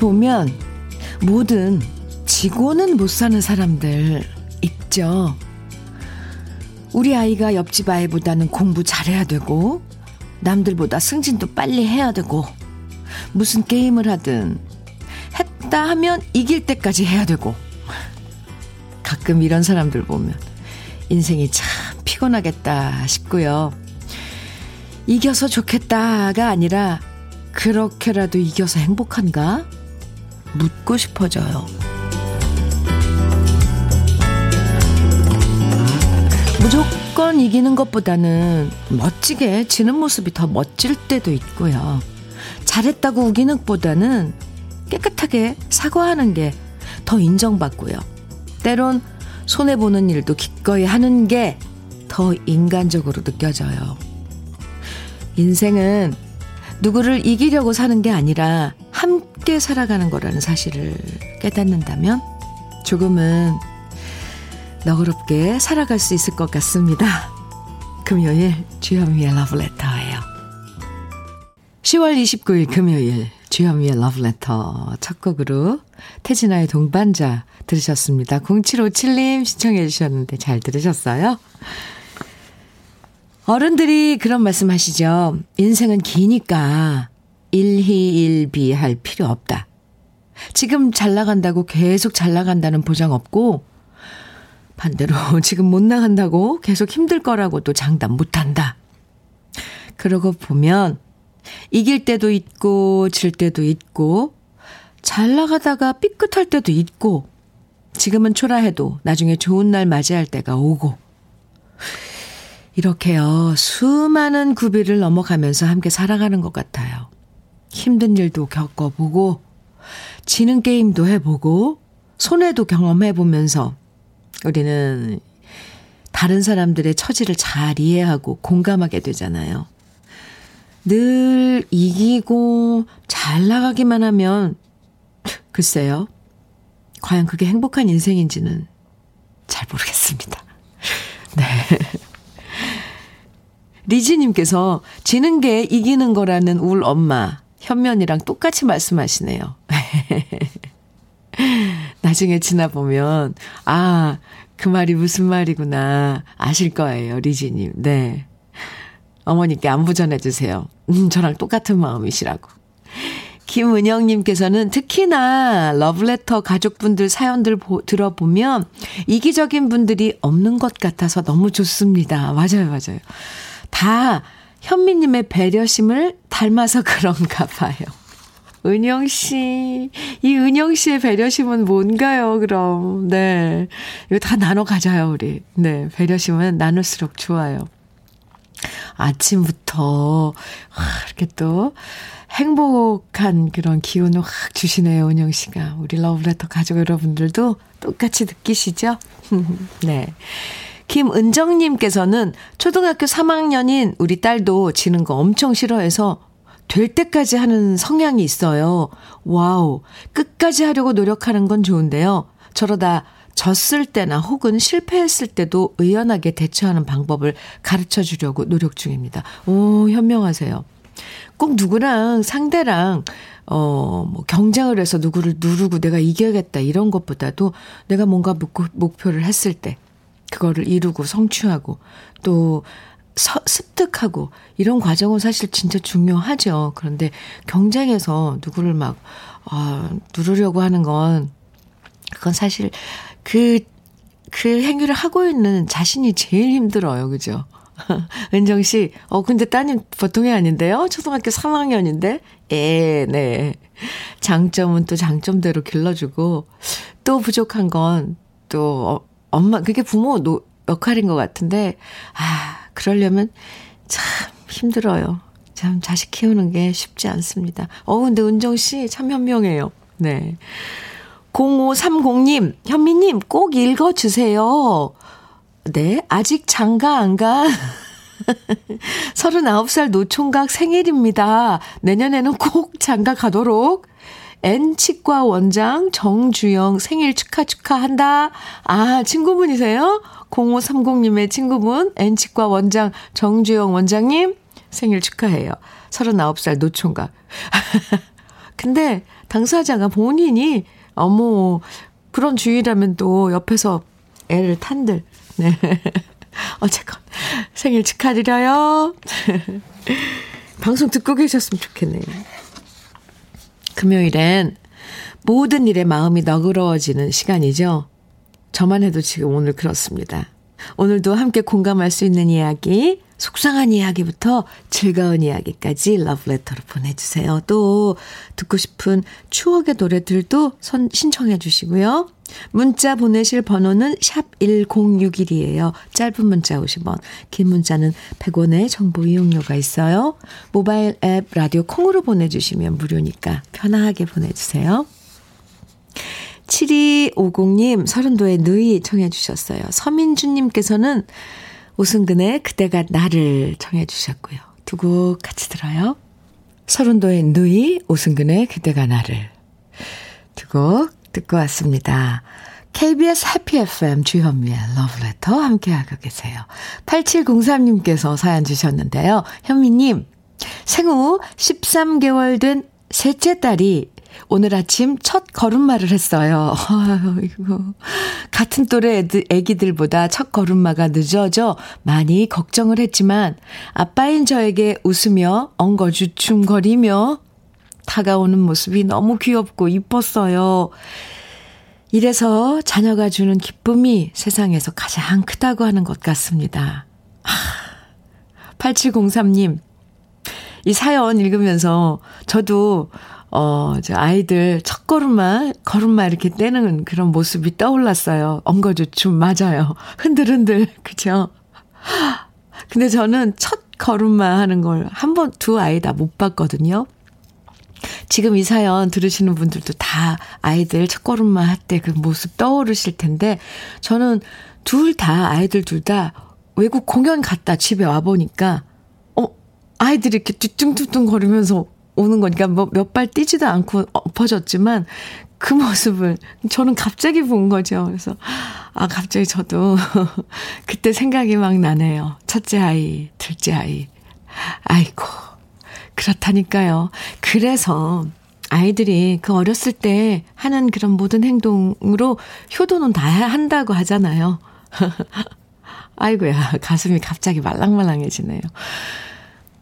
보면 뭐든 지고는 못 사는 사람들 있죠. 우리 아이가 옆집 아이보다는 공부 잘해야 되고, 남들보다 승진도 빨리 해야 되고, 무슨 게임을 하든, 했다 하면 이길 때까지 해야 되고, 가끔 이런 사람들 보면 인생이 참 피곤하겠다 싶고요. 이겨서 좋겠다가 아니라 그렇게라도 이겨서 행복한가? 묻고 싶어져요. 무조건 이기는 것보다는 멋지게 지는 모습이 더 멋질 때도 있고요. 잘했다고 우기는 것보다는 깨끗하게 사과하는 게 더 인정받고요. 때론 손해보는 일도 기꺼이 하는 게 더 인간적으로 느껴져요. 인생은 누구를 이기려고 사는 게 아니라 함께 살아가는 거라는 사실을 깨닫는다면 조금은 너그럽게 살아갈 수 있을 것 같습니다. 금요일 주현미의 러브레터예요. 10월 29일 금요일 주현미의 러브레터 첫 곡으로 태진아의 동반자 들으셨습니다. 0757님 시청해 주셨는데 잘 들으셨어요? 어른들이 그런 말씀 하시죠. 인생은 기니까 일희일비 할 필요 없다. 지금 잘 나간다고 계속 잘 나간다는 보장 없고, 반대로 지금 못 나간다고 계속 힘들 거라고도 장담 못 한다. 그러고 보면 이길 때도 있고 질 때도 있고 잘 나가다가 삐끗할 때도 있고 지금은 초라해도 나중에 좋은 날 맞이할 때가 오고 이렇게요 수많은 구비를 넘어가면서 함께 살아가는 것 같아요. 힘든 일도 겪어보고 지는 게임도 해보고 손해도 경험해보면서 우리는 다른 사람들의 처지를 잘 이해하고 공감하게 되잖아요. 늘 이기고 잘 나가기만 하면 글쎄요. 과연 그게 행복한 인생인지는 잘 모르겠습니다. 네. 리지님께서 지는 게 이기는 거라는 울 엄마, 현면이랑 똑같이 말씀하시네요. 나중에 지나보면, 아, 그 말이 무슨 말이구나 아실 거예요, 리지님. 네. 어머니께 안부 전해주세요. 음, 저랑 똑같은 마음이시라고. 김은영님께서는 특히나 러브레터 가족분들 사연들 보, 들어보면 이기적인 분들이 없는 것 같아서 너무 좋습니다. 맞아요, 맞아요. 다 현미님의 배려심을 닮아서 그런가 봐요. 은영 씨, 이 은영 씨의 배려심은 뭔가요, 그럼? 네. 이거 다 나눠 가져요, 우리. 네. 배려심은 나눌수록 좋아요. 아침부터, 이렇게 또, 행복한 그런 기운을 확 주시네요, 은영 씨가. 우리 러브레터 가족 여러분들도 똑같이 느끼시죠? 네. 김은정님께서는 초등학교 3학년인 우리 딸도 지는 거 엄청 싫어해서 될 때까지 하는 성향이 있어요. 와우. 끝까지 하려고 노력하는 건 좋은데요. 저러다 졌을 때나 혹은 실패했을 때도 의연하게 대처하는 방법을 가르쳐 주려고 노력 중입니다. 오, 현명하세요. 꼭 누구랑 상대랑 어, 뭐 경쟁을 해서 누구를 누르고 내가 이겨야겠다 이런 것보다도 내가 뭔가 목표를 했을 때 그거를 이루고 성취하고 또 서, 습득하고 이런 과정은 사실 진짜 중요하죠. 그런데 경쟁에서 누구를 막, 어, 누르려고 하는 건 그건 사실 그, 그 행위를 하고 있는 자신이 제일 힘들어요. 그죠? 은정 씨, 어, 근데 따님 보통이 아닌데요? 초등학교 3학년인데? 예, 네. 장점은 또 장점대로 길러주고, 또 부족한 건 또, 어, 엄마, 그게 부모 노, 역할인 것 같은데, 아, 그러려면 참 힘들어요. 참 자식 키우는 게 쉽지 않습니다. 어, 근데 은정 씨 참 현명해요. 네. 0530님, 현미님 꼭 읽어주세요. 네, 아직 장가 안 가? 39살 노총각 생일입니다. 내년에는 꼭 장가 가도록. N치과 원장 정주영 생일 축하 축하한다. 아, 친구분이세요? 0530님의 친구분 N치과 원장 정주영 원장님 생일 축하해요. 39살 노총각. 근데 당사자가 본인이, 어머, 그런 주의라면 또 옆에서 애를 탄들. 네. 어쨌건, 생일 축하드려요. 방송 듣고 계셨으면 좋겠네요. 금요일엔 모든 일에 마음이 너그러워지는 시간이죠. 저만 해도 지금 오늘 그렇습니다. 오늘도 함께 공감할 수 있는 이야기, 속상한 이야기부터 즐거운 이야기까지 러브레터로 보내주세요. 또 듣고 싶은 추억의 노래들도 선, 신청해 주시고요. 문자 보내실 번호는 샵 1061이에요. 짧은 문자 50원, 긴 문자는 100원의 정보 이용료가 있어요. 모바일 앱 라디오 콩으로 보내주시면 무료니까 편하게 보내주세요. 7250님, 서른도의 누이 청해 주셨어요. 서민주님께서는 오승근의 그대가 나를 청해 주셨고요. 두 곡 같이 들어요. 서른도의 누이, 오승근의 그대가 나를. 두 곡 듣고 왔습니다. KBS 해피 FM 주현미의 러브레터 함께하고 계세요. 8703님께서 사연 주셨는데요. 현미님, 생후 13개월 된 셋째 딸이 오늘 아침 첫 걸음마를 했어요. 아이고. 같은 또래 애기들보다 첫 걸음마가 늦어져 많이 걱정을 했지만 아빠인 저에게 웃으며 엉거주춤거리며 다가오는 모습이 너무 귀엽고 이뻤어요. 이래서 자녀가 주는 기쁨이 세상에서 가장 크다고 하는 것 같습니다. 8703님, 이 사연 읽으면서 저도 어, 저 아이들 첫 걸음마, 걸음마 이렇게 떼는 그런 모습이 떠올랐어요. 엉거주춤, 맞아요. 흔들흔들, 그죠? 근데 저는 첫 걸음마 하는 걸 한 번, 두 아이 다 못 봤거든요. 지금 이 사연 들으시는 분들도 다 아이들 첫 걸음마 할때 그 모습 떠오르실 텐데, 저는 둘 다, 아이들 둘 다 외국 공연 갔다 집에 와 보니까, 어, 아이들이 이렇게 뒤뚱뒤뚱 거리면서 오는 거니까 뭐 몇 발 뛰지도 않고 엎어졌지만 그 모습을 저는 갑자기 본 거죠. 그래서 아 갑자기 저도 그때 생각이 막 나네요. 첫째 아이, 둘째 아이. 아이고 그렇다니까요. 그래서 아이들이 그 어렸을 때 하는 그런 모든 행동으로 효도는 다 한다고 하잖아요. 아이고야, 가슴이 갑자기 말랑말랑해지네요.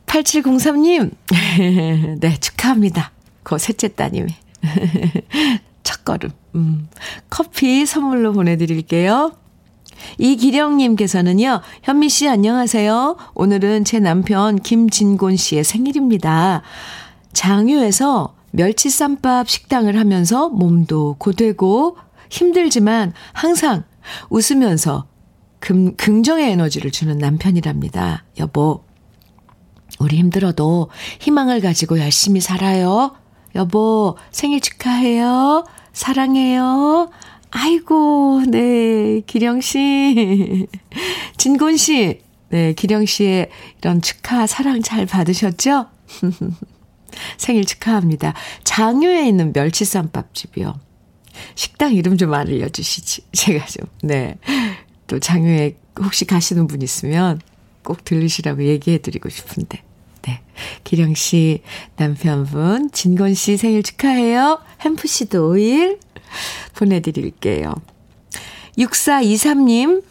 8703님, 네, 축하합니다. 그 셋째 따님이. 첫 걸음. 음, 커피 선물로 보내드릴게요. 이기령님께서는요, 현미 씨 안녕하세요. 오늘은 제 남편 김진곤 씨의 생일입니다. 장유에서 멸치쌈밥 식당을 하면서 몸도 고되고 힘들지만 항상 웃으면서 금, 긍정의 에너지를 주는 남편이랍니다. 여보, 우리 힘들어도 희망을 가지고 열심히 살아요. 여보, 생일 축하해요. 사랑해요. 아이고, 네, 기령 씨. 진곤 씨. 네, 기령 씨의 이런 축하, 사랑 잘 받으셨죠? 생일 축하합니다. 장유에 있는 멸치쌈밥집이요. 식당 이름 좀 알려주시지. 제가 좀, 네. 또 장유에 혹시 가시는 분 있으면 꼭 들으시라고 얘기해드리고 싶은데. 네. 기령 씨 남편분 진건 씨 생일 축하해요. 햄프시드 오일 보내드릴게요. 6423님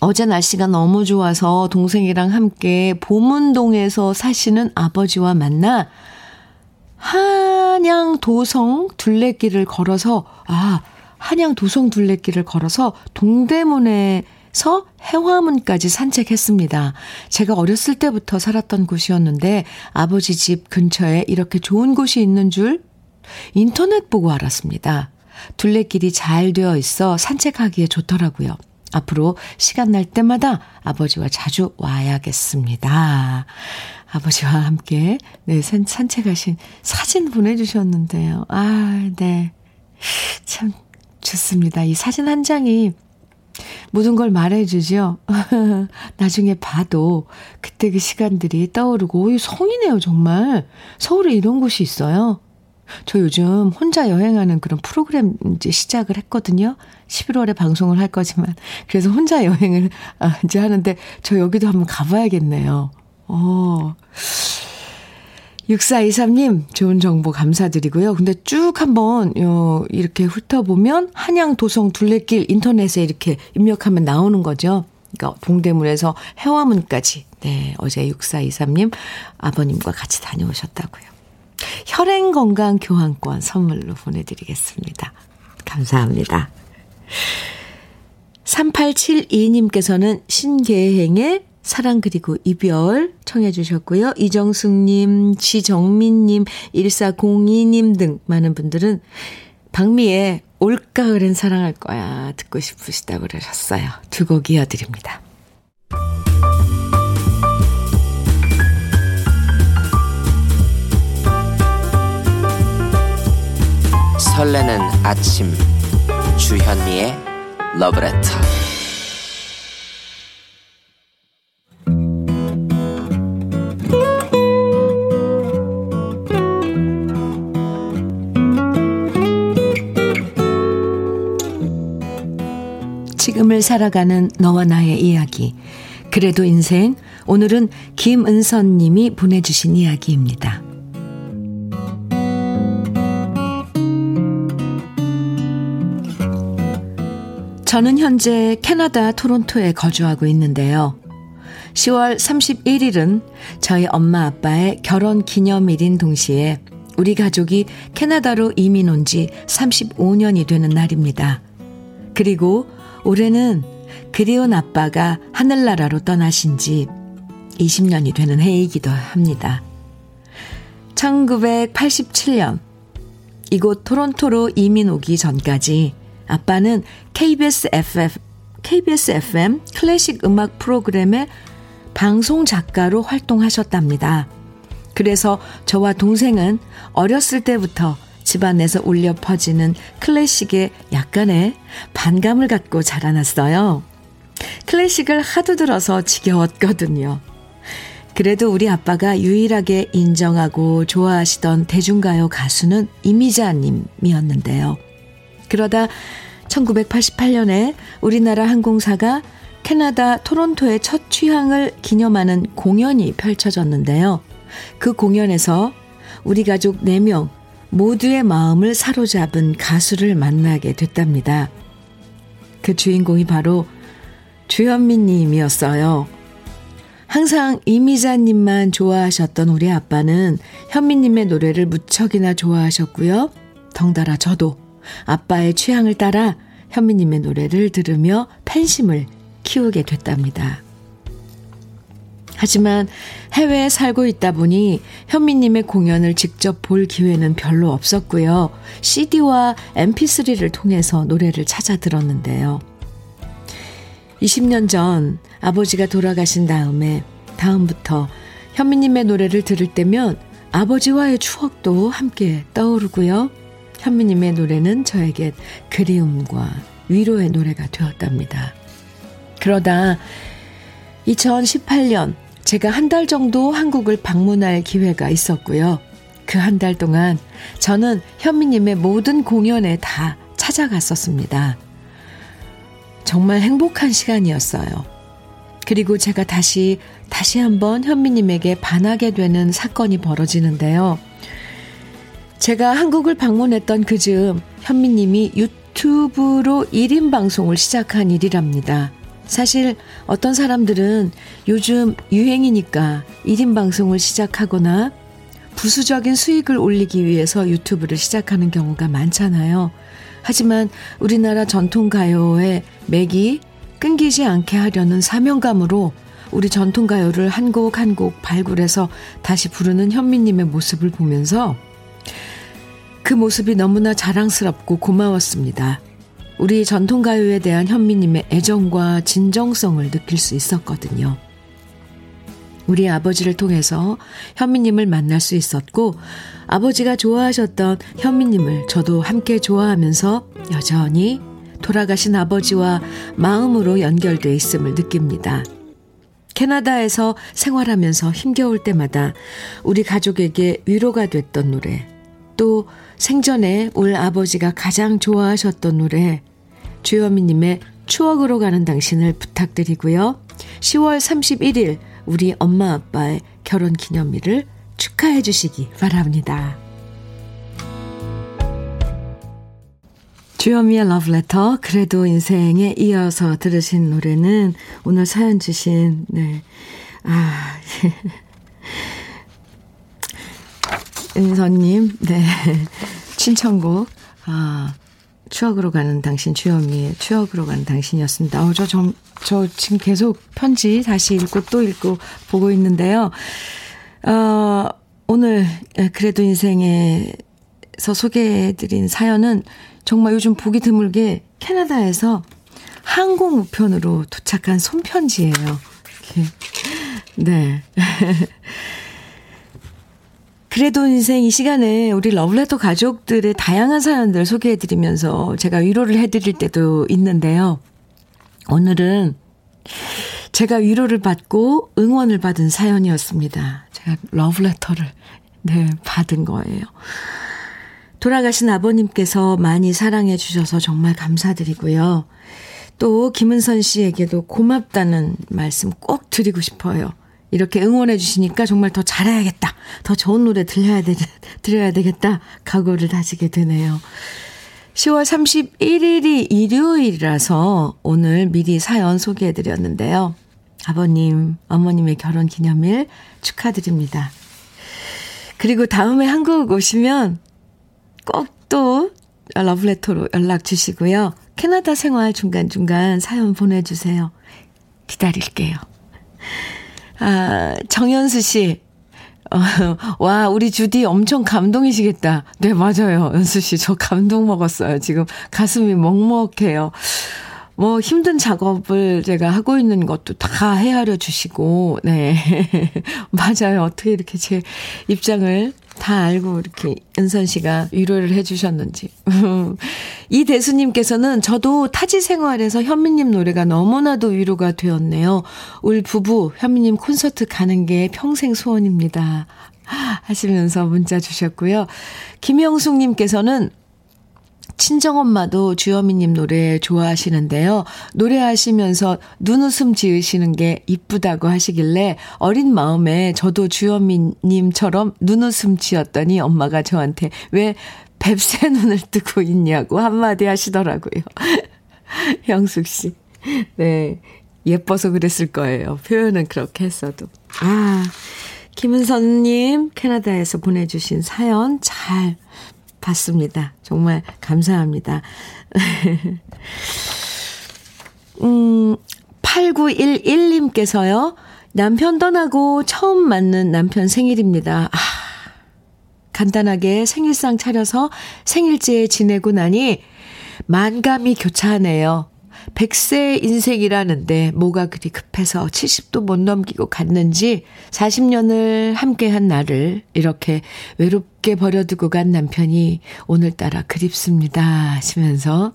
어제 날씨가 너무 좋아서 동생이랑 함께 보문동에서 사시는 아버지와 만나 한양 도성 둘레길을 걸어서 아 한양 도성 둘레길을 걸어서 동대문에 서 해화문까지 산책했습니다. 제가 어렸을 때부터 살았던 곳이었는데 아버지 집 근처에 이렇게 좋은 곳이 있는 줄 인터넷 보고 알았습니다. 둘레길이 잘 되어 있어 산책하기에 좋더라고요. 앞으로 시간 날 때마다 아버지와 자주 와야겠습니다. 아버지와 함께 네, 산, 산책하신 사진 보내주셨는데요. 아, 네. 참 좋습니다. 이 사진 한 장이 모든 걸 말해주죠. 나중에 봐도 그때 그 시간들이 떠오르고, 성이네요, 정말. 서울에 이런 곳이 있어요. 저 요즘 혼자 여행하는 그런 프로그램 이제 시작을 했거든요. 11월에 방송을 할 거지만. 그래서 혼자 여행을 아, 이제 하는데 저 여기도 한번 가봐야겠네요. 어. 6423님, 좋은 정보 감사드리고요. 근데 쭉 한번, 요, 이렇게 훑어보면, 한양 도성 둘레길 인터넷에 이렇게 입력하면 나오는 거죠. 그러니까 동대문에서 해화문까지. 네, 어제 6423님 아버님과 같이 다녀오셨다고요. 혈행 건강 교환권 선물로 보내드리겠습니다. 감사합니다. 3872님께서는 신계행의 사랑 그리고 이별 청해 주셨고요. 이정숙님, 지정민님, 1402님 등 많은 분들은 박미의 올가을엔 사랑할 거야 듣고 싶으시다고 그러셨어요. 두 곡 이어드립니다. 설레는 아침 주현미의 러브레터 지금을 살아가는 너와 나의 이야기. 그래도 인생. 오늘은 김은선 님이 보내주신 이야기입니다. 저는 현재 캐나다 토론토에 거주하고 있는데요. 10월 31일은 저희 엄마 아빠의 결혼 기념일인 동시에 우리 가족이 캐나다로 이민 온 지 35년이 되는 날입니다. 그리고 올해는 그리운 아빠가 하늘나라로 떠나신 지 20년이 되는 해이기도 합니다. 1987년 이곳 토론토로 이민 오기 전까지 아빠는 KBS FF, KBS FM 클래식 음악 프로그램의 방송 작가로 활동하셨답니다. 그래서 저와 동생은 어렸을 때부터 집안에서 울려 퍼지는 클래식에 약간의 반감을 갖고 자라났어요. 클래식을 하도 들어서 지겨웠거든요. 그래도 우리 아빠가 유일하게 인정하고 좋아하시던 대중가요 가수는 이미자님이었는데요. 그러다 1988년에 우리나라 항공사가 캐나다 토론토의 첫 취항을 기념하는 공연이 펼쳐졌는데요. 그 공연에서 우리 가족 4명 모두의 마음을 사로잡은 가수를 만나게 됐답니다. 그 주인공이 바로 주현민 님이었어요. 항상 이미자님만 좋아하셨던 우리 아빠는 현미님의 노래를 무척이나 좋아하셨고요. 덩달아 저도 아빠의 취향을 따라 현미님의 노래를 들으며 팬심을 키우게 됐답니다. 하지만 해외에 살고 있다 보니 현미님의 공연을 직접 볼 기회는 별로 없었고요. CD와 MP3를 통해서 노래를 찾아 들었는데요. 20년 전 아버지가 돌아가신 다음에 다음부터 현미님의 노래를 들을 때면 아버지와의 추억도 함께 떠오르고요. 현미님의 노래는 저에게 그리움과 위로의 노래가 되었답니다. 그러다 2018년 제가 한 달 정도 한국을 방문할 기회가 있었고요. 그 한 달 동안 저는 현미님의 모든 공연에 다 찾아갔었습니다. 정말 행복한 시간이었어요. 그리고 제가 다시, 다시 한번 현미님에게 반하게 되는 사건이 벌어지는데요. 제가 한국을 방문했던 그 즈음 현미님이 유튜브로 1인 방송을 시작한 일이랍니다. 사실 어떤 사람들은 요즘 유행이니까 1인 방송을 시작하거나 부수적인 수익을 올리기 위해서 유튜브를 시작하는 경우가 많잖아요. 하지만 우리나라 전통 가요의 맥이 끊기지 않게 하려는 사명감으로 우리 전통 가요를 한 곡 한 곡 발굴해서 다시 부르는 현미님의 모습을 보면서 그 모습이 너무나 자랑스럽고 고마웠습니다. 우리 전통가요에 대한 현미님의 애정과 진정성을 느낄 수 있었거든요. 우리 아버지를 통해서 현미님을 만날 수 있었고, 아버지가 좋아하셨던 현미님을 저도 함께 좋아하면서 여전히 돌아가신 아버지와 마음으로 연결돼 있음을 느낍니다. 캐나다에서 생활하면서 힘겨울 때마다 우리 가족에게 위로가 됐던 노래, 또 생전에 울 아버지가 가장 좋아하셨던 노래 주현미님의 추억으로 가는 당신을 부탁드리고요. 10월 31일 우리 엄마 아빠의 결혼 기념일을 축하해 주시기 바랍니다. 주현미의 러브레터 그래도 인생에 이어서 들으신 노래는 오늘 사연 주신 네. 아 은서님 네 신청곡 아 추억으로 가는 당신 주현미의 추억으로 가는 당신이었습니다. 어, 저, 저, 저 지금 계속 편지 다시 읽고 또 읽고 보고 있는데요. 어, 오늘 그래도 인생에서 소개해드린 사연은 정말 요즘 보기 드물게 캐나다에서 항공 우편으로 도착한 손편지예요. 이렇게. 네. 그래도 인생 이 시간에 우리 러브레터 가족들의 다양한 사연들 소개해드리면서 제가 위로를 해드릴 때도 있는데요. 오늘은 제가 위로를 받고 응원을 받은 사연이었습니다. 제가 러브레터를, 네, 받은 거예요. 돌아가신 아버님께서 많이 사랑해 주셔서 정말 감사드리고요. 또 김은선 씨에게도 고맙다는 말씀 꼭 드리고 싶어요. 이렇게 응원해 주시니까 정말 더 잘해야겠다. 더 좋은 노래 들려야 되, 들려야 되겠다. 각오를 다지게 되네요. 10월 31일이 일요일이라서 오늘 미리 사연 소개해 드렸는데요. 아버님, 어머님의 결혼 기념일 축하드립니다. 그리고 다음에 한국 오시면 꼭 또 러브레터로 연락 주시고요. 캐나다 생활 중간중간 사연 보내주세요. 기다릴게요. 아, 정현수 씨. 어, 와, 우리 주디 엄청 감동이시겠다. 네, 맞아요. 연수 씨. 저 감동 먹었어요. 지금 가슴이 먹먹해요. 뭐 힘든 작업을 제가 하고 있는 것도 다 헤아려 주시고, 네. 맞아요. 어떻게 이렇게 제 입장을 다 알고 이렇게 은선 씨가 위로를 해 주셨는지. 이 대수님께서는 저도 타지 생활에서 현미님 노래가 너무나도 위로가 되었네요. 울 부부 현미님 콘서트 가는 게 평생 소원입니다. 하시면서 문자 주셨고요. 김영숙님께서는 친정엄마도 주현미님 노래 좋아하시는데요. 노래하시면서 눈웃음 지으시는 게 이쁘다고 하시길래 어린 마음에 저도 주현미님처럼 눈웃음 지었더니 엄마가 저한테 왜 뱁새 눈을 뜨고 있냐고 한마디 하시더라고요. 형숙 씨. 네. 예뻐서 그랬을 거예요. 표현은 그렇게 했어도. 아, 김은선님, 캐나다에서 보내주신 사연 잘 봤습니다. 정말 감사합니다. 음, 8911님께서요, 남편 떠나고 처음 맞는 남편 생일입니다. 아, 간단하게 생일상 차려서 생일제 지내고 나니 만감이 교차하네요. 100세 인생이라는데 뭐가 그리 급해서 70도 못 넘기고 갔는지 40년을 함께한 나를 이렇게 외롭게 버려두고 간 남편이 오늘따라 그립습니다 하시면서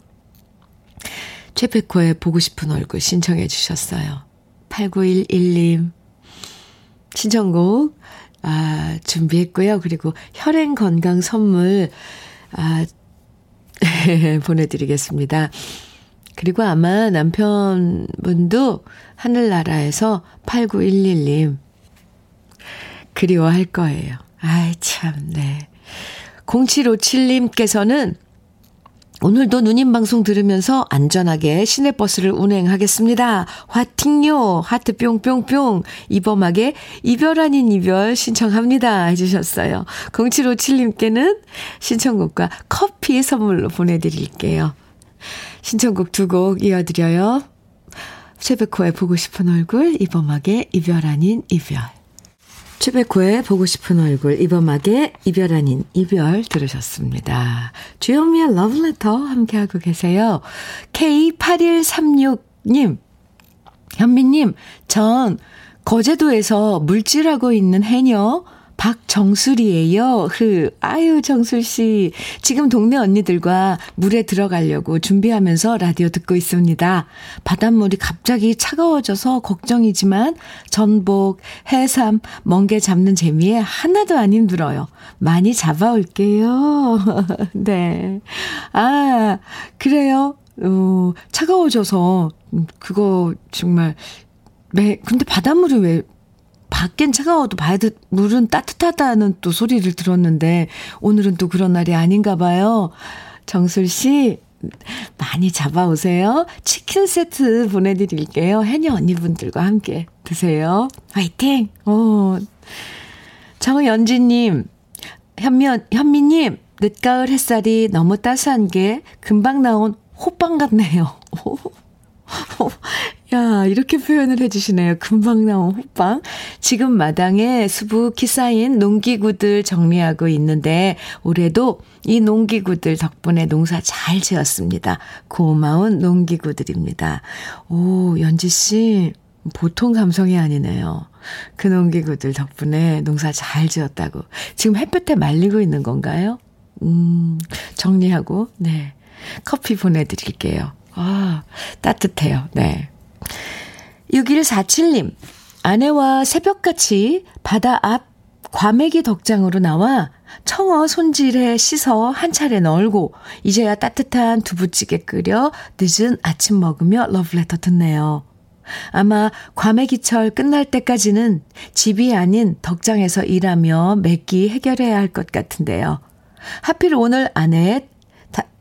최백호의 보고 싶은 얼굴 신청해 주셨어요. 8911님 신청곡 아, 준비했고요. 그리고 혈행 건강 선물 아, 보내드리겠습니다. 그리고 아마 남편분도 하늘나라에서 8911님 그리워할 거예요. 아이, 참, 네. 0757님께서는 오늘도 누님 방송 들으면서 안전하게 시내버스를 운행하겠습니다. 화팅요, 하트 뿅뿅뿅, 이범하게 이별 아닌 이별 신청합니다. 해주셨어요. 0757님께는 신청곡과 커피 선물로 보내드릴게요. 신청곡 두 곡 이어드려요. 최백호의 보고 싶은 얼굴, 이범하게 이별 아닌 이별. 최백호의 보고 싶은 얼굴, 이범하게 이별 아닌 이별 들으셨습니다. 주현미의 러브레터 함께하고 계세요. K8136님, 현미님, 전 거제도에서 물질하고 있는 해녀 박정술이에요. 흐. 아유, 정술씨. 지금 동네 언니들과 물에 들어가려고 준비하면서 라디오 듣고 있습니다. 바닷물이 갑자기 차가워져서 걱정이지만 전복, 해삼, 멍게 잡는 재미에 하나도 안 힘들어요. 많이 잡아올게요. 네. 아, 그래요. 어, 차가워져서, 그거 정말, 매, 근데 바닷물이 왜 밖엔 차가워도 바드, 물은 따뜻하다는 또 소리를 들었는데, 오늘은 또 그런 날이 아닌가 봐요. 정술 씨, 많이 잡아오세요. 치킨 세트 보내드릴게요. 해녀 언니분들과 함께 드세요. 화이팅! 어. 정연지님, 현면, 현미님, 늦가을 햇살이 너무 따스한 게 금방 나온 호빵 같네요. 야, 이렇게 표현을 해주시네요. 금방 나온 호빵. 지금 마당에 수북히 쌓인 농기구들 정리하고 있는데, 올해도 이 농기구들 덕분에 농사 잘 지었습니다. 고마운 농기구들입니다. 오, 연지씨, 보통 감성이 아니네요. 그 농기구들 덕분에 농사 잘 지었다고. 지금 햇볕에 말리고 있는 건가요? 음, 정리하고, 네. 커피 보내드릴게요. 아, 따뜻해요. 네. 6147님, 아내와 새벽같이 바다 앞 과메기 덕장으로 나와 청어 손질해 씻어 한 차례 널고 이제야 따뜻한 두부찌개 끓여 늦은 아침 먹으며 러브레터 듣네요. 아마 과메기철 끝날 때까지는 집이 아닌 덕장에서 일하며 맵기 해결해야 할 것 같은데요. 하필 오늘 아내의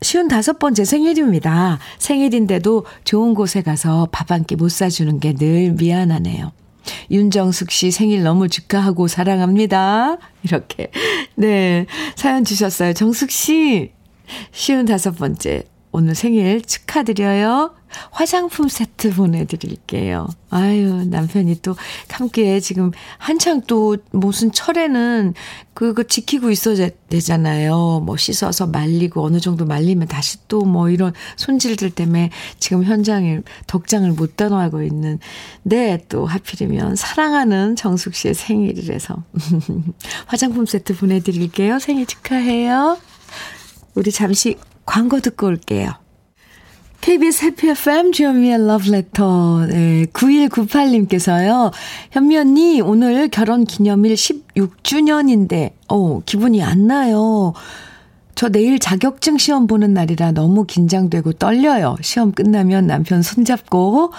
쉬운 다섯 번째 생일입니다. 생일인데도 좋은 곳에 가서 밥 한 끼 못 사주는 게 늘 미안하네요. 윤정숙 씨 생일 너무 축하하고 사랑합니다. 이렇게. 네. 사연 주셨어요. 정숙 씨. 쉬운 다섯 번째. 오늘 생일 축하드려요. 화장품 세트 보내드릴게요. 아유, 남편이 또 함께 지금 한창 또 무슨 철에는 그거 지키고 있어야 되잖아요. 뭐 씻어서 말리고 어느 정도 말리면 다시 또 뭐 이런 손질들 때문에 지금 현장에 덕장을 못 떠나고 있는 네, 또 하필이면 사랑하는 정숙 씨의 생일이라서 화장품 세트 보내드릴게요. 생일 축하해요. 우리 잠시 광고 듣고 올게요. KBS 해피 FM 주현미의 러브레터 네, 9198님께서요. 현미 언니 오늘 결혼 기념일 16주년인데 어 기분이 안 나요. 저 내일 자격증 시험 보는 날이라 너무 긴장되고 떨려요. 시험 끝나면 남편 손잡고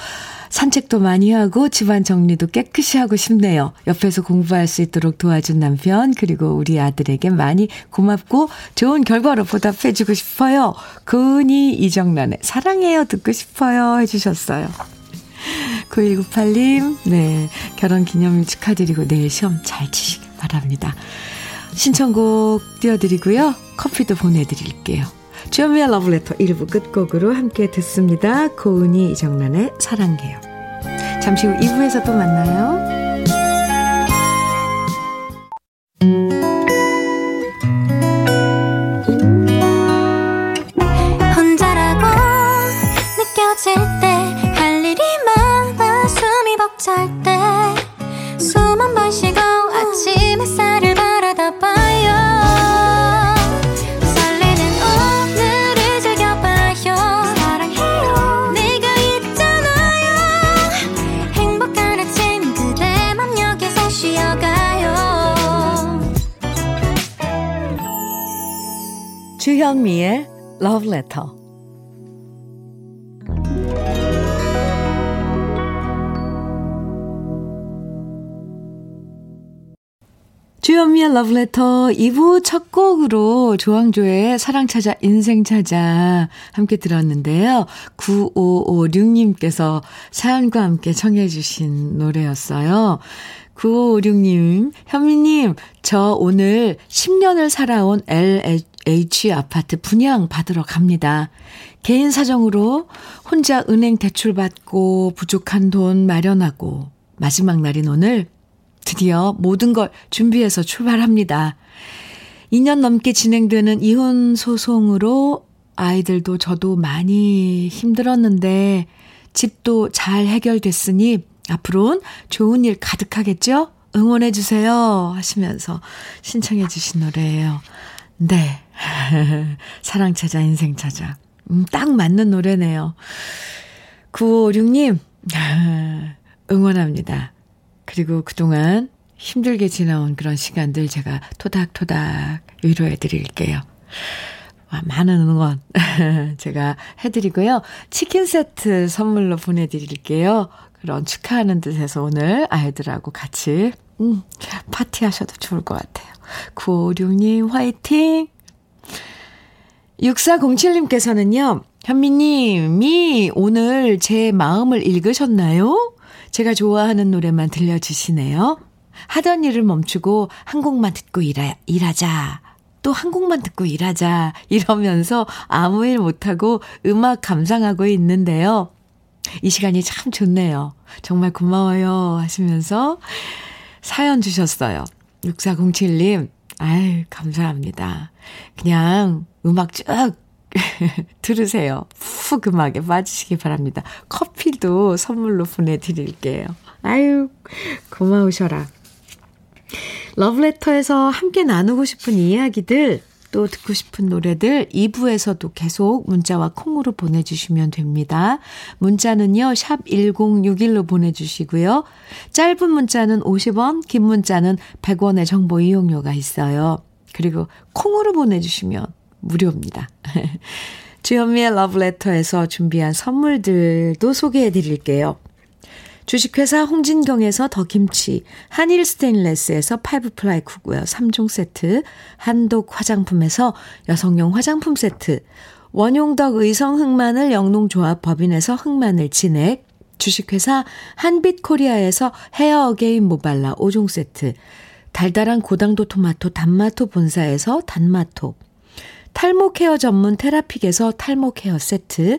산책도 많이 하고 집안 정리도 깨끗이 하고 싶네요. 옆에서 공부할 수 있도록 도와준 남편, 그리고 우리 아들에게 많이 고맙고 좋은 결과로 보답해주고 싶어요. 고은이 이정란의 사랑해요 듣고 싶어요 해주셨어요. 9198님, 네. 결혼 기념일 축하드리고 내일 시험 잘 치시길 바랍니다. 신청곡 띄워드리고요. 커피도 보내드릴게요. 주현미의 러브레터 1부 끝곡으로 함께 듣습니다. 고은이 이정란의 사랑해요. 잠시 후 2부에서 또 만나요. Letter. 주현미의 Letter 2부 첫 곡으로 조항조의 사랑 찾아 인생 찾아 함께 들었는데요. 9556님께서 사연과 함께 청해 주신 노래였어요. 9556님, 현미님, 저 오늘 10년을 살아온 LH 아파트 분양 받으러 갑니다. 개인 사정으로 혼자 은행 대출 받고 부족한 돈 마련하고 마지막 날인 오늘 드디어 모든 걸 준비해서 출발합니다. 2년 넘게 진행되는 이혼 소송으로 아이들도 저도 많이 힘들었는데 집도 잘 해결됐으니 앞으로는 좋은 일 가득하겠죠? 응원해주세요. 하시면서 신청해주신 노래예요. 네. 사랑 찾아, 인생 찾아. 음, 딱 맞는 노래네요. 9556님, 응원합니다. 그리고 그동안 힘들게 지나온 그런 시간들 제가 토닥토닥 위로해 드릴게요. 많은 응원 제가 해드리고요. 치킨 세트 선물로 보내드릴게요. 그런 축하하는 뜻에서 오늘 아이들하고 같이, 음, 파티하셔도 좋을 것 같아요. 9556님, 화이팅! 6407님께서는요, 현미님이 오늘 제 마음을 읽으셨나요? 제가 좋아하는 노래만 들려주시네요. 하던 일을 멈추고 한 곡만 듣고 일하, 일하자. 또 한 곡만 듣고 일하자. 이러면서 아무 일 못하고 음악 감상하고 있는데요. 이 시간이 참 좋네요. 정말 고마워요. 하시면서 사연 주셨어요. 6407님, 아유, 감사합니다. 그냥 음악 쭉 들으세요. 푹 음악에 빠지시기 바랍니다. 커피도 선물로 보내드릴게요. 아유, 고마우셔라. 러브레터에서 함께 나누고 싶은 이야기들, 또 듣고 싶은 노래들 2부에서도 계속 문자와 콩으로 보내주시면 됩니다. 문자는요, 샵 1061로 보내주시고요. 짧은 문자는 50원, 긴 문자는 100원의 정보 이용료가 있어요. 그리고 콩으로 보내주시면 무료입니다. 주현미의 러브레터에서 준비한 선물들도 소개해 드릴게요. 주식회사 홍진경에서 더김치, 한일 스테인레스에서 five ply cookware 3종 세트, 한독 화장품에서 여성용 화장품 세트, 원용덕 의성 흑마늘 영농조합 법인에서 흑마늘 진액, 주식회사 한빛코리아에서 헤어 어게인 모발라 5종 세트, 달달한 고당도 토마토 단마토 본사에서 단마토, 탈모 케어 전문 테라픽에서 탈모 케어 세트,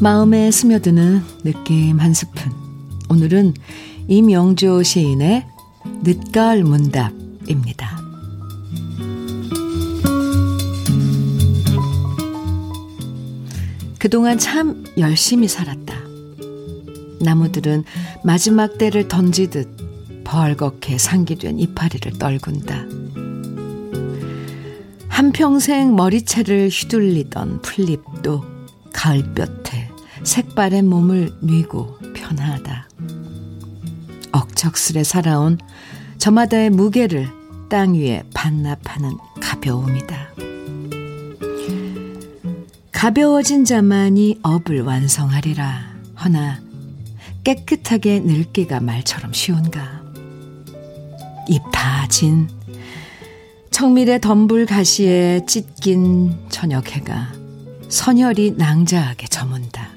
마음에 스며드는 느낌 한 스푼. 오늘은 임영조 시인의 늦가을 문답입니다. 그동안 참 열심히 살았다. 나무들은 마지막 때를 던지듯 벌겋게 상기된 이파리를 떨군다. 한평생 머리채를 휘둘리던 풀잎도 가을볕에 색바랜 몸을 뉘고 편하다. 억척스레 살아온 저마다의 무게를 땅 위에 반납하는 가벼움이다. 가벼워진 자만이 업을 완성하리라. 허나 깨끗하게 늙기가 말처럼 쉬운가. 입 다진 청밀의 덤불 가시에 찢긴 저녁 해가 선혈이 낭자하게 저문다.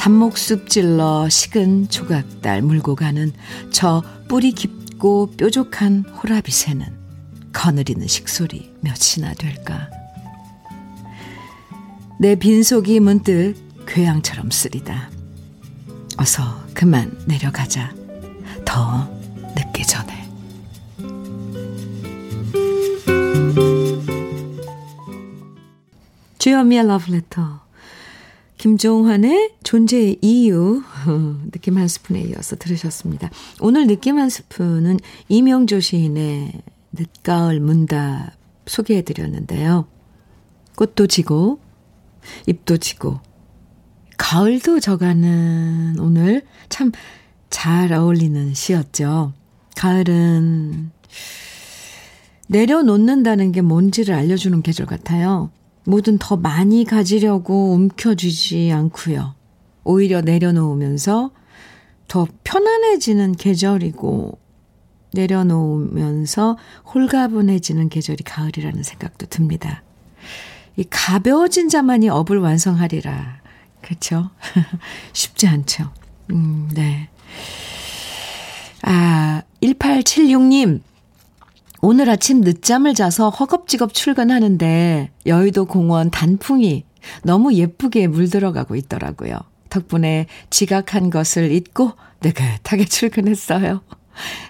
잡목숲 찔러 식은 조각달 물고 가는 저 뿌리 깊고 뾰족한 호라비 새는 거느리는 식소리 몇이나 될까. 내 빈속이 문득 괴양처럼 쓰리다. 어서 그만 내려가자. 더 늦기 전에. 주현미의 러브레터. 김종환의 존재의 이유, 느낌 한 스푼에 이어서 들으셨습니다. 오늘 느낌 한 스푼은 이명조 시인의 늦가을 문답 소개해드렸는데요. 꽃도 지고, 잎도 지고, 가을도 져가는 오늘 참 잘 어울리는 시였죠. 가을은 내려놓는다는 게 뭔지를 알려주는 계절 같아요. 뭐든 더 많이 가지려고 움켜쥐지 않고요. 오히려 내려놓으면서 더 편안해지는 계절이고 내려놓으면서 홀가분해지는 계절이 가을이라는 생각도 듭니다. 이 가벼워진 자만이 업을 완성하리라. 그렇죠? 쉽지 않죠. 음, 네. 아, 1876님. 오늘 아침 늦잠을 자서 허겁지겁 출근하는데 여의도 공원 단풍이 너무 예쁘게 물들어가고 있더라고요. 덕분에 지각한 것을 잊고 느긋하게 출근했어요.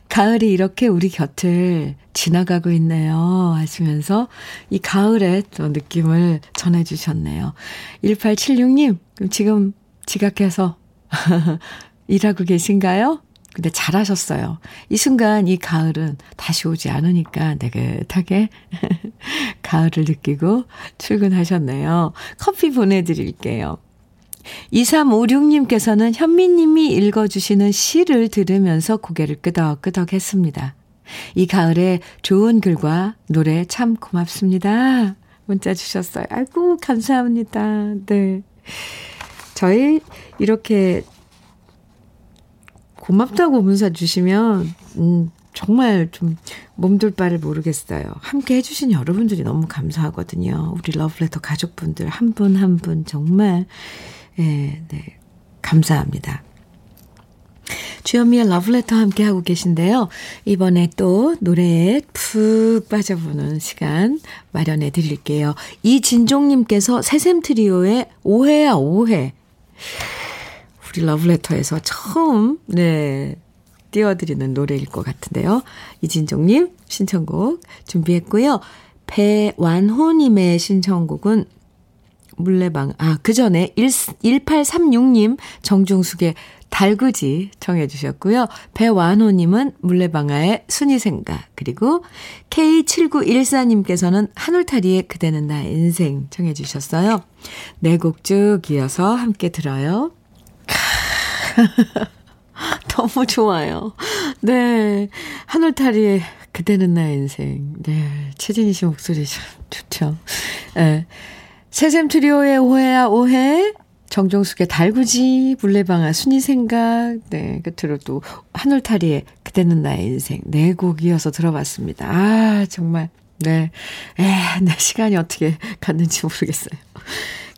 가을이 이렇게 우리 곁을 지나가고 있네요. 하시면서 이 가을의 또 느낌을 전해주셨네요. 1876님, 그럼 지금 지각해서 일하고 계신가요? 근데 잘하셨어요. 이 순간 이 가을은 다시 오지 않으니까 내긋하게 가을을 느끼고 출근하셨네요. 커피 보내드릴게요. 2356님께서는 현미님이 읽어주시는 시를 들으면서 고개를 끄덕끄덕 했습니다. 이 가을에 좋은 글과 노래 참 고맙습니다. 문자 주셨어요. 아이고, 감사합니다. 네. 저희 이렇게 고맙다고 문자 주시면, 음, 정말 좀 몸둘 바를 모르겠어요. 함께 해주신 여러분들이 너무 감사하거든요. 우리 러브레터 가족분들 한 분 한분 한 분 정말 네, 네. 감사합니다. 주현미의 러브레터 함께 하고 계신데요. 이번에 또 노래에 푹 빠져보는 시간 마련해 드릴게요. 이진종님께서 새샘 트리오의 오해야 오해. 우리 러브레터에서 처음, 네, 띄워드리는 노래일 것 같은데요. 이진종님 신청곡 준비했고요. 배완호님의 신청곡은 물레방, 아, 그 전에 1836님 정중숙의 달구지 청해 주셨고요. 배완호님은 물레방아의 순이생각, 그리고 K7914님께서는 한울타리의 그대는 나의 인생 청해 주셨어요. 네 곡 쭉 이어서 함께 들어요. 너무 좋아요. 네. 한울타리의 그대는 나의 인생. 네. 최진희 씨 목소리 참 좋죠. 네. 세샘 트리오의 오해야 오해, 정종숙의 달구지, 물레방아 순이생각, 네, 끝으로 또 하늘타리의 그대는 나의 인생, 네 곡 이어서 들어봤습니다. 아, 정말, 네. 에, 네, 시간이 어떻게 갔는지 모르겠어요.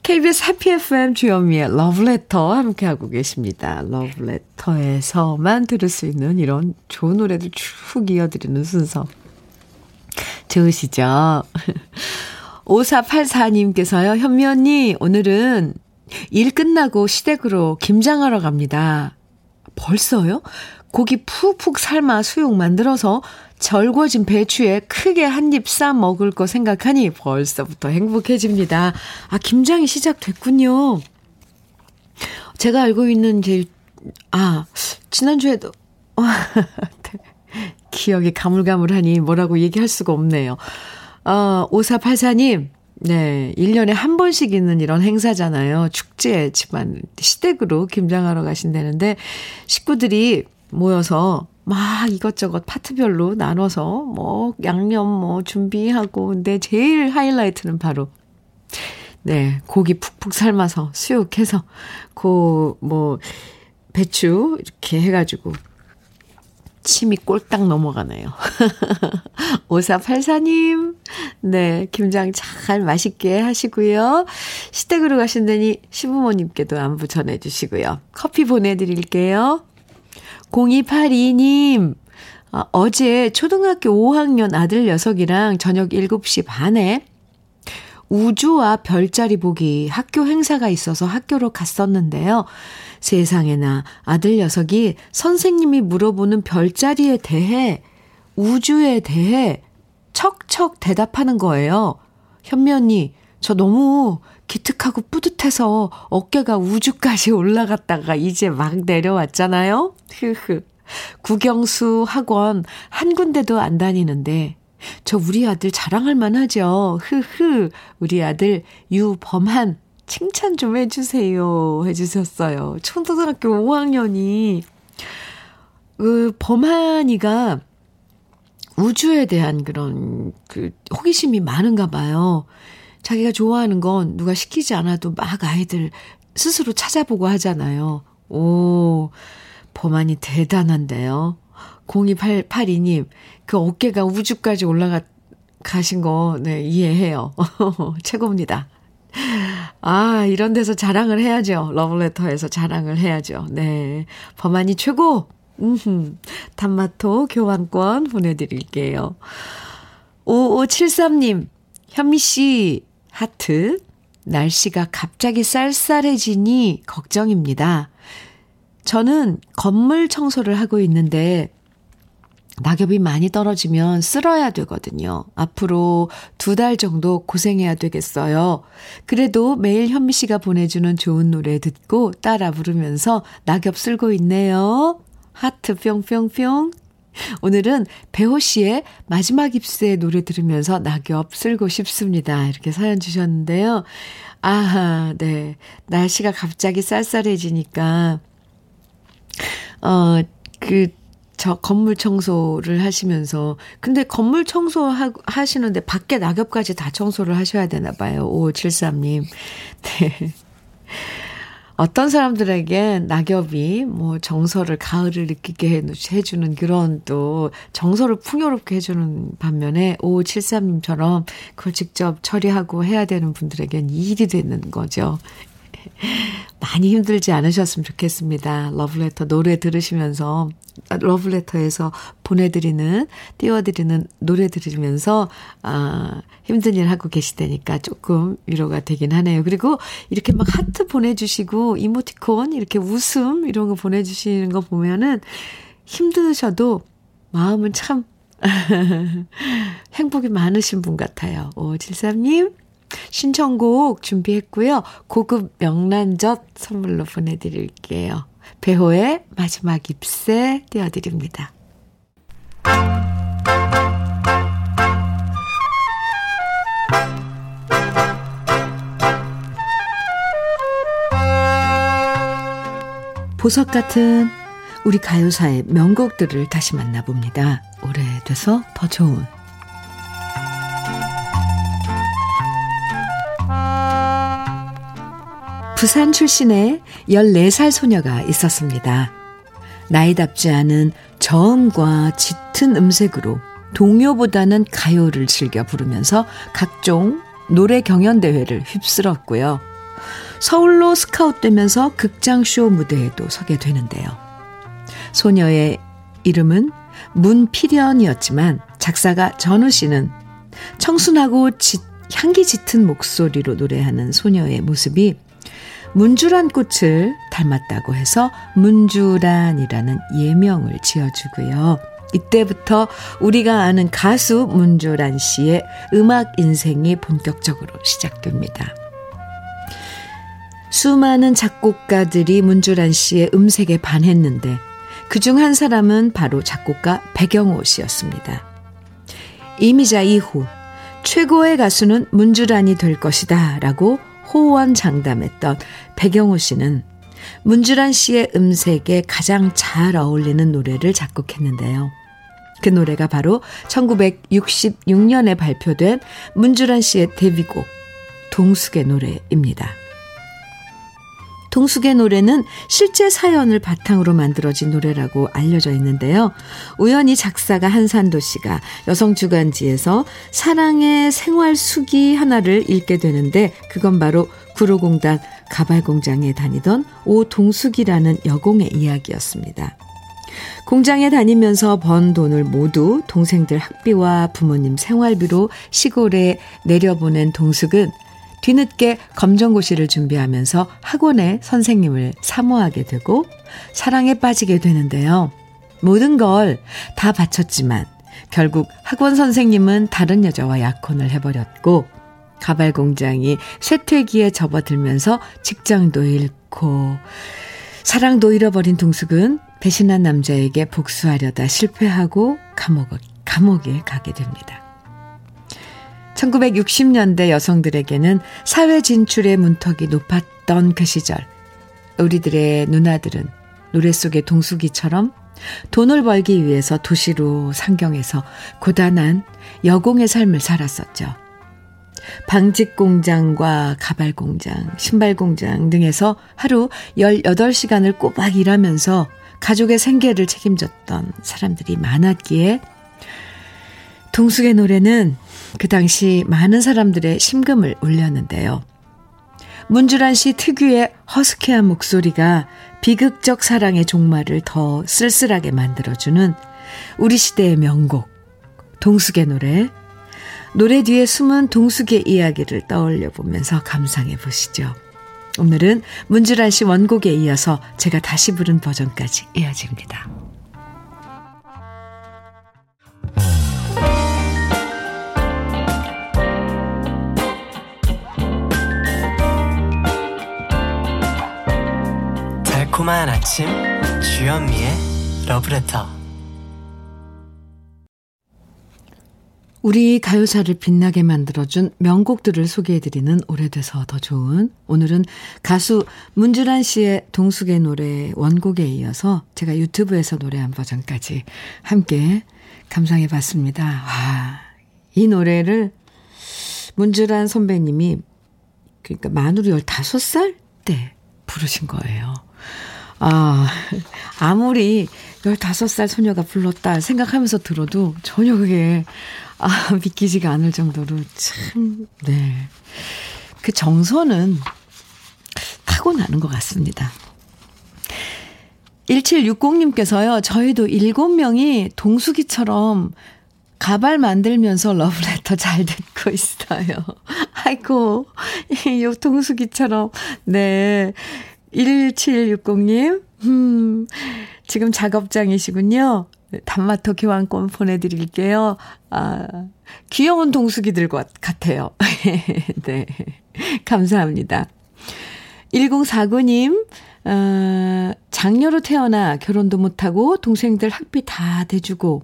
KBS 해피 FM 주현미의 러브레터 함께하고 계십니다. 러브레터에서만 들을 수 있는 이런 좋은 노래들 쭉 이어드리는 순서. 좋으시죠? 5484님께서요, 현미 언니, 오늘은 일 끝나고 시댁으로 김장하러 갑니다. 벌써요? 고기 푹푹 삶아 수육 만들어서 절궈진 배추에 크게 한 입 싸 먹을 거 생각하니 벌써부터 행복해집니다. 아, 김장이 시작됐군요. 제가 알고 있는 제일, 아, 지난주에도, 기억이 가물가물하니 뭐라고 얘기할 수가 없네요. 어, 5484님, 네, 1년에 한 번씩 있는 이런 행사잖아요. 축제 집안 시댁으로 김장하러 가신다는데 식구들이 모여서 막 이것저것 파트별로 나눠서 뭐 양념 뭐 준비하고 근데 제일 하이라이트는 바로 네, 고기 푹푹 삶아서 수육해서 그뭐 배추 이렇게 해 가지고 침이 꼴딱 넘어가네요. 5484님, 네, 김장 잘 맛있게 하시고요. 시댁으로 가신다니 시부모님께도 안부 전해주시고요. 커피 보내드릴게요. 0282님, 아, 어제 초등학교 5학년 아들 녀석이랑 저녁 7시 반에 우주와 별자리 보기 학교 행사가 있어서 학교로 갔었는데요. 세상에나 아들 녀석이 선생님이 물어보는 별자리에 대해 우주에 대해 척척 대답하는 거예요. 현미 언니, 저 너무 기특하고 뿌듯해서 어깨가 우주까지 올라갔다가 이제 막 내려왔잖아요. 흐흐. 국영수 학원 한 군데도 안 다니는데 저 우리 아들 자랑할 만하죠. 흐흐. 우리 아들 유범한 칭찬 좀 해주세요. 해주셨어요. 초등학교 5학년이 그 범한이가 우주에 대한 그런 그 호기심이 많은가 봐요. 자기가 좋아하는 건 누가 시키지 않아도 막 아이들 스스로 찾아보고 하잖아요. 오, 범한이 대단한데요. 0282님, 그 어깨가 우주까지 올라가, 가신 거, 네, 이해해요. 최고입니다. 아, 이런 데서 자랑을 해야죠. 러브레터에서 자랑을 해야죠. 네. 범한이 최고! 음흠. 단마토 교환권 보내드릴게요. 5573님, 현미 씨, 하트. 날씨가 갑자기 쌀쌀해지니 걱정입니다. 저는 건물 청소를 하고 있는데 낙엽이 많이 떨어지면 쓸어야 되거든요. 앞으로 두 달 정도 고생해야 되겠어요. 그래도 매일 현미 씨가 보내주는 좋은 노래 듣고 따라 부르면서 낙엽 쓸고 있네요. 하트 뿅뿅뿅. 오늘은 배호 씨의 마지막 입새 노래 들으면서 낙엽 쓸고 싶습니다. 이렇게 사연 주셨는데요. 아, 네. 날씨가 갑자기 쌀쌀해지니까, 어, 그, 저 건물 청소를 하시면서 근데 건물 청소 하시는데 밖에 낙엽까지 다 청소를 하셔야 되나 봐요. 5573님. 네. 어떤 사람들에게 낙엽이 뭐 정서를 가을을 느끼게 해주는 그런 또 정서를 풍요롭게 해주는 반면에 5573님처럼 그걸 직접 처리하고 해야 되는 분들에겐 일이 되는 거죠. 많이 힘들지 않으셨으면 좋겠습니다. 러브레터 노래 들으시면서 러브레터에서 보내드리는 띄워드리는 노래 들으면서 아 힘든 일 하고 계시다니까 조금 위로가 되긴 하네요. 그리고 이렇게 막 하트 보내주시고 이모티콘 이렇게 웃음 이런 거 보내주시는 거 보면은 힘드셔도 마음은 참 행복이 많으신 분 같아요. 오칠삼님 신청곡 준비했고요. 고급 명란젓 선물로 보내드릴게요. 배호의 마지막 잎새 띄워드립니다. 보석 같은 우리 가요사의 명곡들을 다시 만나봅니다. 오래돼서 더 좋은 부산 출신의 14살 소녀가 있었습니다. 나이답지 않은 저음과 짙은 음색으로 동요보다는 가요를 즐겨 부르면서 각종 노래 경연 대회를 휩쓸었고요. 서울로 스카웃되면서 극장쇼 무대에도 서게 되는데요. 소녀의 이름은 문필연이었지만 작사가 전우 씨는 청순하고 짙, 향기 짙은 목소리로 노래하는 소녀의 모습이 문주란 꽃을 닮았다고 해서 문주란이라는 예명을 지어주고요. 이때부터 우리가 아는 가수 문주란 씨의 음악 인생이 본격적으로 시작됩니다. 수많은 작곡가들이 문주란 씨의 음색에 반했는데 그 중 한 사람은 바로 작곡가 백영호 씨였습니다. 이미자 이후 최고의 가수는 문주란이 될 것이다 라고 호언장담했던 백영호 씨는 문주란 씨의 음색에 가장 잘 어울리는 노래를 작곡했는데요. 그 노래가 바로 1966년에 발표된 문주란 씨의 데뷔곡 동숙의 노래입니다. 동숙의 노래는 실제 사연을 바탕으로 만들어진 노래라고 알려져 있는데요. 우연히 작사가 한산도 씨가 여성 주간지에서 사랑의 생활 수기 하나를 읽게 되는데 그건 바로 구로공단 가발공장에 다니던 오동숙이라는 여공의 이야기였습니다. 공장에 다니면서 번 돈을 모두 동생들 학비와 부모님 생활비로 시골에 내려보낸 동숙은 뒤늦게 검정고시를 준비하면서 학원에 선생님을 사모하게 되고 사랑에 빠지게 되는데요. 모든 걸 다 바쳤지만 결국 학원 선생님은 다른 여자와 약혼을 해버렸고 가발 공장이 쇠퇴기에 접어들면서 직장도 잃고 사랑도 잃어버린 동숙은 배신한 남자에게 복수하려다 실패하고 감옥, 감옥에 가게 됩니다. 1960년대 여성들에게는 사회 진출의 문턱이 높았던 그 시절, 우리들의 누나들은 노래 속의 동숙이처럼 돈을 벌기 위해서 도시로 상경해서 고단한 여공의 삶을 살았었죠. 방직 공장과 가발 공장, 신발 공장 등에서 하루 18시간을 꼬박 일하면서 가족의 생계를 책임졌던 사람들이 많았기에 동숙의 노래는 그 당시 많은 사람들의 심금을 울렸는데요. 문주란 씨 특유의 허스키한 목소리가 비극적 사랑의 종말을 더 쓸쓸하게 만들어주는 우리 시대의 명곡, 동숙의 노래. 노래 뒤에 숨은 동숙의 이야기를 떠올려 보면서 감상해 보시죠. 오늘은 문주란 씨 원곡에 이어서 제가 다시 부른 버전까지 이어집니다. 달콤한 아침 주현미의 러브레터 우리 가요사를 빛나게 만들어준 명곡들을 소개해드리는 오래돼서 더 좋은 오늘은 가수 문주란 씨의 동숙의 노래 원곡에 이어서 제가 유튜브에서 노래한 버전까지 함께 감상해봤습니다. 와, 이 노래를 문주란 선배님이 그러니까 만으로 15살 때 부르신 거예요. 아, 아무리 15살 소녀가 불렀다 생각하면서 들어도 전혀 그게, 아, 믿기지가 않을 정도로 참, 네. 그 정서는 타고나는 것 같습니다. 1760님께서요, 저희도 7명이 동숙이처럼 가발 만들면서 러브레터 잘 듣고 있어요. 아이고, 요 동숙이처럼, 네. 1760님, 음, 지금 작업장이시군요. 단마토 교환권 보내드릴게요. 아, 귀여운 동숙이들 같아요. 네. 감사합니다. 1049님, 어, 장녀로 태어나 결혼도 못하고 동생들 학비 다 대주고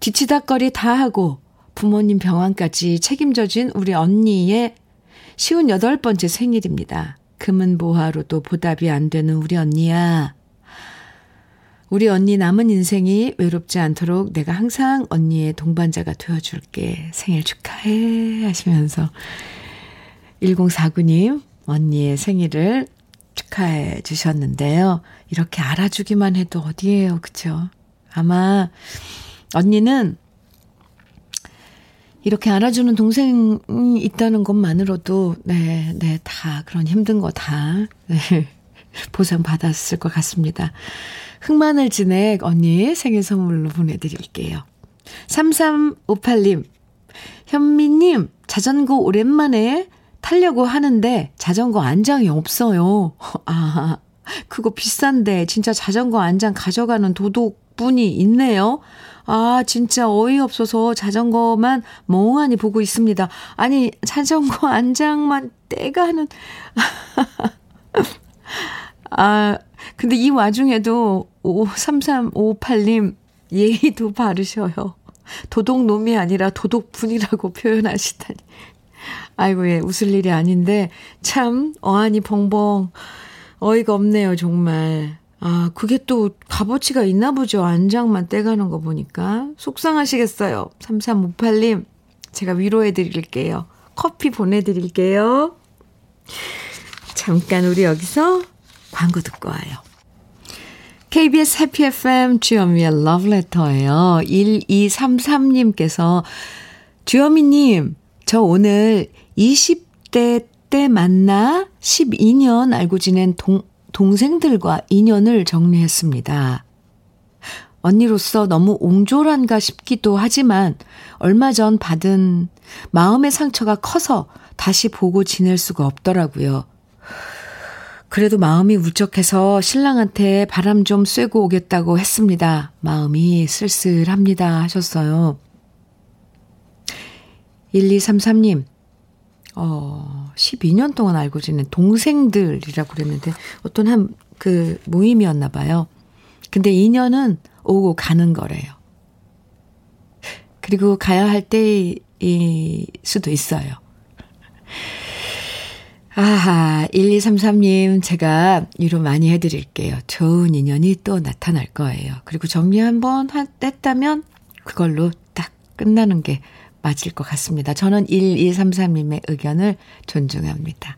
뒤치다거리 다 하고 부모님 병원까지 책임져준 우리 언니의 쉬운 여덟 번째 생일입니다. 금은 보화로도 보답이 안 되는 우리 언니야. 우리 언니 남은 인생이 외롭지 않도록 내가 항상 언니의 동반자가 되어줄게. 생일 축하해. 하시면서 1049님, 언니의 생일을 축하해 주셨는데요. 이렇게 알아주기만 해도 어디예요. 그쵸? 아마 언니는 이렇게 알아주는 동생이 있다는 것만으로도, 네, 네, 다, 그런 힘든 거 다, 네, 보상받았을 것 같습니다. 흑마늘 진액 언니 생일 선물로 보내드릴게요. 3358님, 현미님, 자전거 오랜만에 타려고 하는데 자전거 안장이 없어요. 아, 그거 비싼데 진짜 자전거 안장 가져가는 도둑분이 있네요. 아, 진짜 어이없어서 자전거만 멍하니 보고 있습니다. 아니, 자전거 안장만 떼가 하는. 아, 근데 이 와중에도 53358님 예의도 바르셔요. 도둑놈이 아니라 도둑분이라고 표현하시다니. 아이고, 예, 웃을 일이 아닌데, 참, 어안이 벙벙, 어이가 없네요, 정말. 아, 그게 또 값어치가 있나 보죠. 안장만 떼가는 거 보니까. 속상하시겠어요. 3358님, 제가 위로해 드릴게요. 커피 보내드릴게요. 잠깐 우리 여기서 광고 듣고 와요. KBS 해피 FM 주현미의 러브레터예요. 1233님께서 주현미님, 저 오늘 20대 때 만나 12년 알고 지낸 동, 동생들과 인연을 정리했습니다. 언니로서 너무 옹졸한가 싶기도 하지만 얼마 전 받은 마음의 상처가 커서 다시 보고 지낼 수가 없더라고요. 그래도 마음이 울적해서 신랑한테 바람 좀 쐬고 오겠다고 했습니다. 마음이 쓸쓸합니다. 하셨어요. 1233님, 어, 12년 동안 알고 지낸 동생들이라고 그랬는데 어떤 한 그 모임이었나 봐요. 근데 인연은 오고 가는 거래요. 그리고 가야 할 때일 수도 있어요. 아하, 1233님, 제가 위로 많이 해드릴게요. 좋은 인연이 또 나타날 거예요. 그리고 정리 한번 했다면 그걸로 딱 끝나는 게 맞을 것 같습니다. 저는 1233님의 의견을 존중합니다.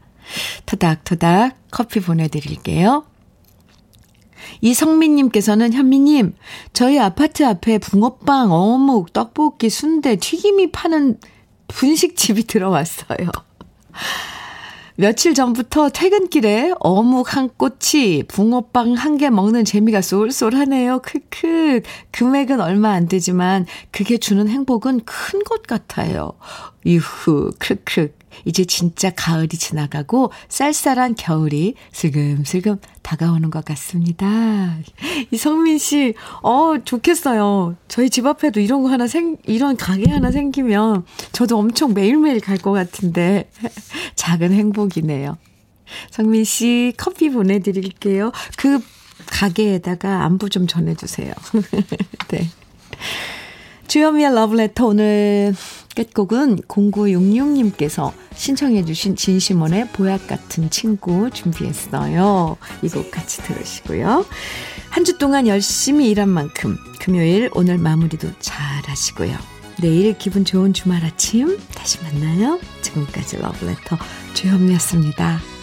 토닥토닥 커피 보내드릴게요. 이성민님께서는 현미님, 저희 아파트 앞에 붕어빵, 어묵, 떡볶이, 순대, 튀김이 파는 분식집이 들어왔어요. 며칠 전부터 퇴근길에 어묵 한 꼬치, 붕어빵 한 개 먹는 재미가 쏠쏠하네요. 크크. 금액은 얼마 안 되지만 그게 주는 행복은 큰 것 같아요. 이후, 크크. 이제 진짜 가을이 지나가고 쌀쌀한 겨울이 슬금슬금 다가오는 것 같습니다. 이성민 씨, 어, 좋겠어요. 저희 집 앞에도 이런 거 하나 생, 이런 가게 하나 생기면 저도 엄청 매일매일 갈 것 같은데. 작은 행복이네요. 성민 씨, 커피 보내드릴게요. 그 가게에다가 안부 좀 전해주세요. 네. 주현미의 러브레터 오늘 끝곡은 0966님께서 신청해 주신 진심원의 보약 같은 친구 준비했어요. 이 곡 같이 들으시고요. 한 주 동안 열심히 일한 만큼 금요일 오늘 마무리도 잘 하시고요. 내일 기분 좋은 주말 아침 다시 만나요. 지금까지 러브레터 주현미였습니다.